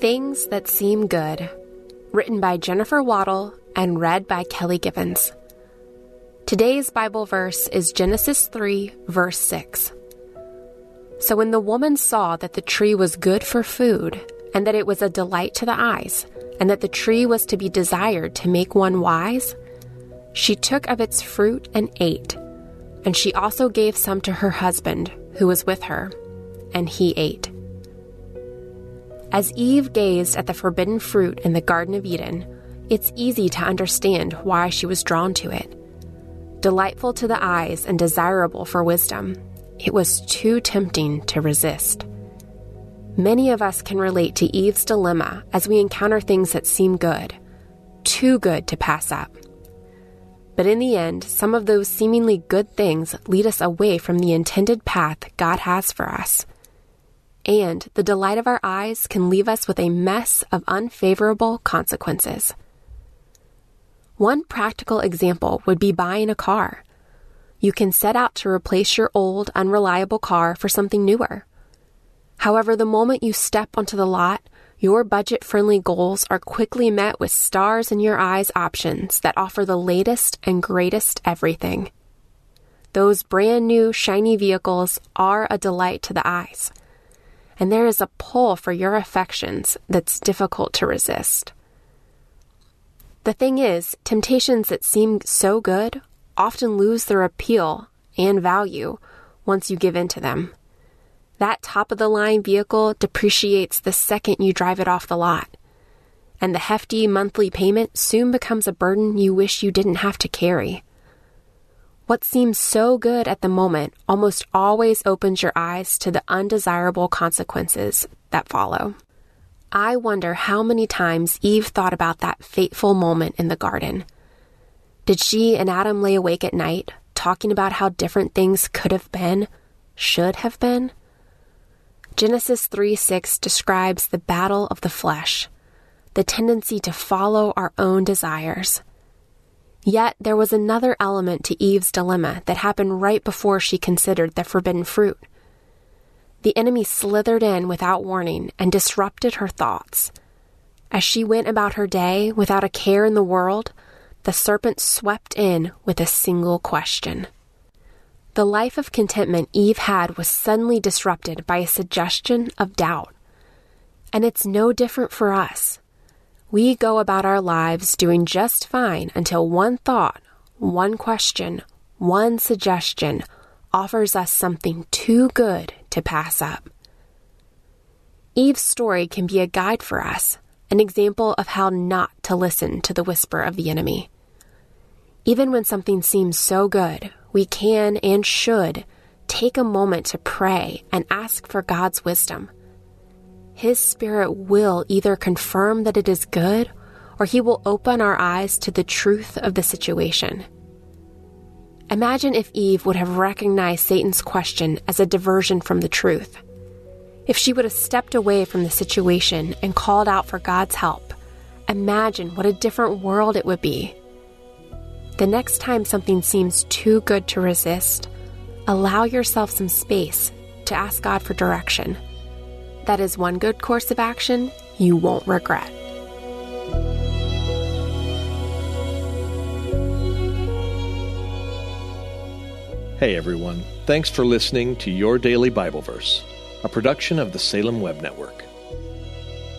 Things That Seem Good, written by Jennifer Waddle and read by Kelly Givens. Today's Bible verse is Genesis 3, verse 6. So when the woman saw that the tree was good for food, and that it was a delight to the eyes, and that the tree was to be desired to make one wise, she took of its fruit and ate. And she also gave some to her husband, who was with her, and he ate. As Eve gazed at the forbidden fruit in the Garden of Eden, it's easy to understand why she was drawn to it. Delightful to the eyes and desirable for wisdom, it was too tempting to resist. Many of us can relate to Eve's dilemma as we encounter things that seem good, too good to pass up. But in the end, some of those seemingly good things lead us away from the intended path God has for us. And the delight of our eyes can leave us with a mess of unfavorable consequences. One practical example would be buying a car. You can set out to replace your old, unreliable car for something newer. However, the moment you step onto the lot, your budget friendly goals are quickly met with stars in your eyes options that offer the latest and greatest everything. Those brand new, shiny vehicles are a delight to the eyes. And there is a pull for your affections that's difficult to resist. The thing is, temptations that seem so good often lose their appeal and value once you give in to them. That top of the line vehicle depreciates the second you drive it off the lot. And the hefty monthly payment soon becomes a burden you wish you didn't have to carry. What seems so good at the moment almost always opens your eyes to the undesirable consequences that follow. I wonder how many times Eve thought about that fateful moment in the garden. Did she and Adam lay awake at night, talking about how different things could have been, should have been? Genesis 3 6 describes the battle of the flesh, the tendency to follow our own desires. Yet there was another element to Eve's dilemma that happened right before she considered the forbidden fruit. The enemy slithered in without warning and disrupted her thoughts. As she went about her day without a care in the world, the serpent swept in with a single question. The life of contentment Eve had was suddenly disrupted by a suggestion of doubt. And it's no different for us. We go about our lives doing just fine until one thought, one question, one suggestion offers us something too good to pass up. Eve's story can be a guide for us, an example of how not to listen to the whisper of the enemy. Even when something seems so good, we can and should take a moment to pray and ask for God's wisdom. His Spirit will either confirm that it is good or He will open our eyes to the truth of the situation. Imagine if Eve would have recognized Satan's question as a diversion from the truth. If she would have stepped away from the situation and called out for God's help, imagine what a different world it would be. The next time something seems too good to resist, allow yourself some space to ask God for direction. That is one good course of action you won't regret. Hey everyone, thanks for listening to Your Daily Bible Verse, a production of the Salem Web Network.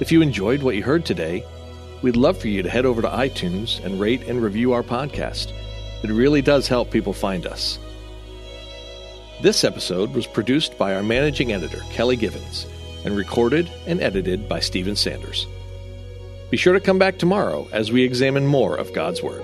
If you enjoyed what you heard today, We'd love for you to head over to iTunes and rate and review our podcast. It really does help people find us. This episode was produced by our managing editor, Kelly Givens, and recorded and edited by Stephen Sanders. Be sure to come back tomorrow as we examine more of God's Word.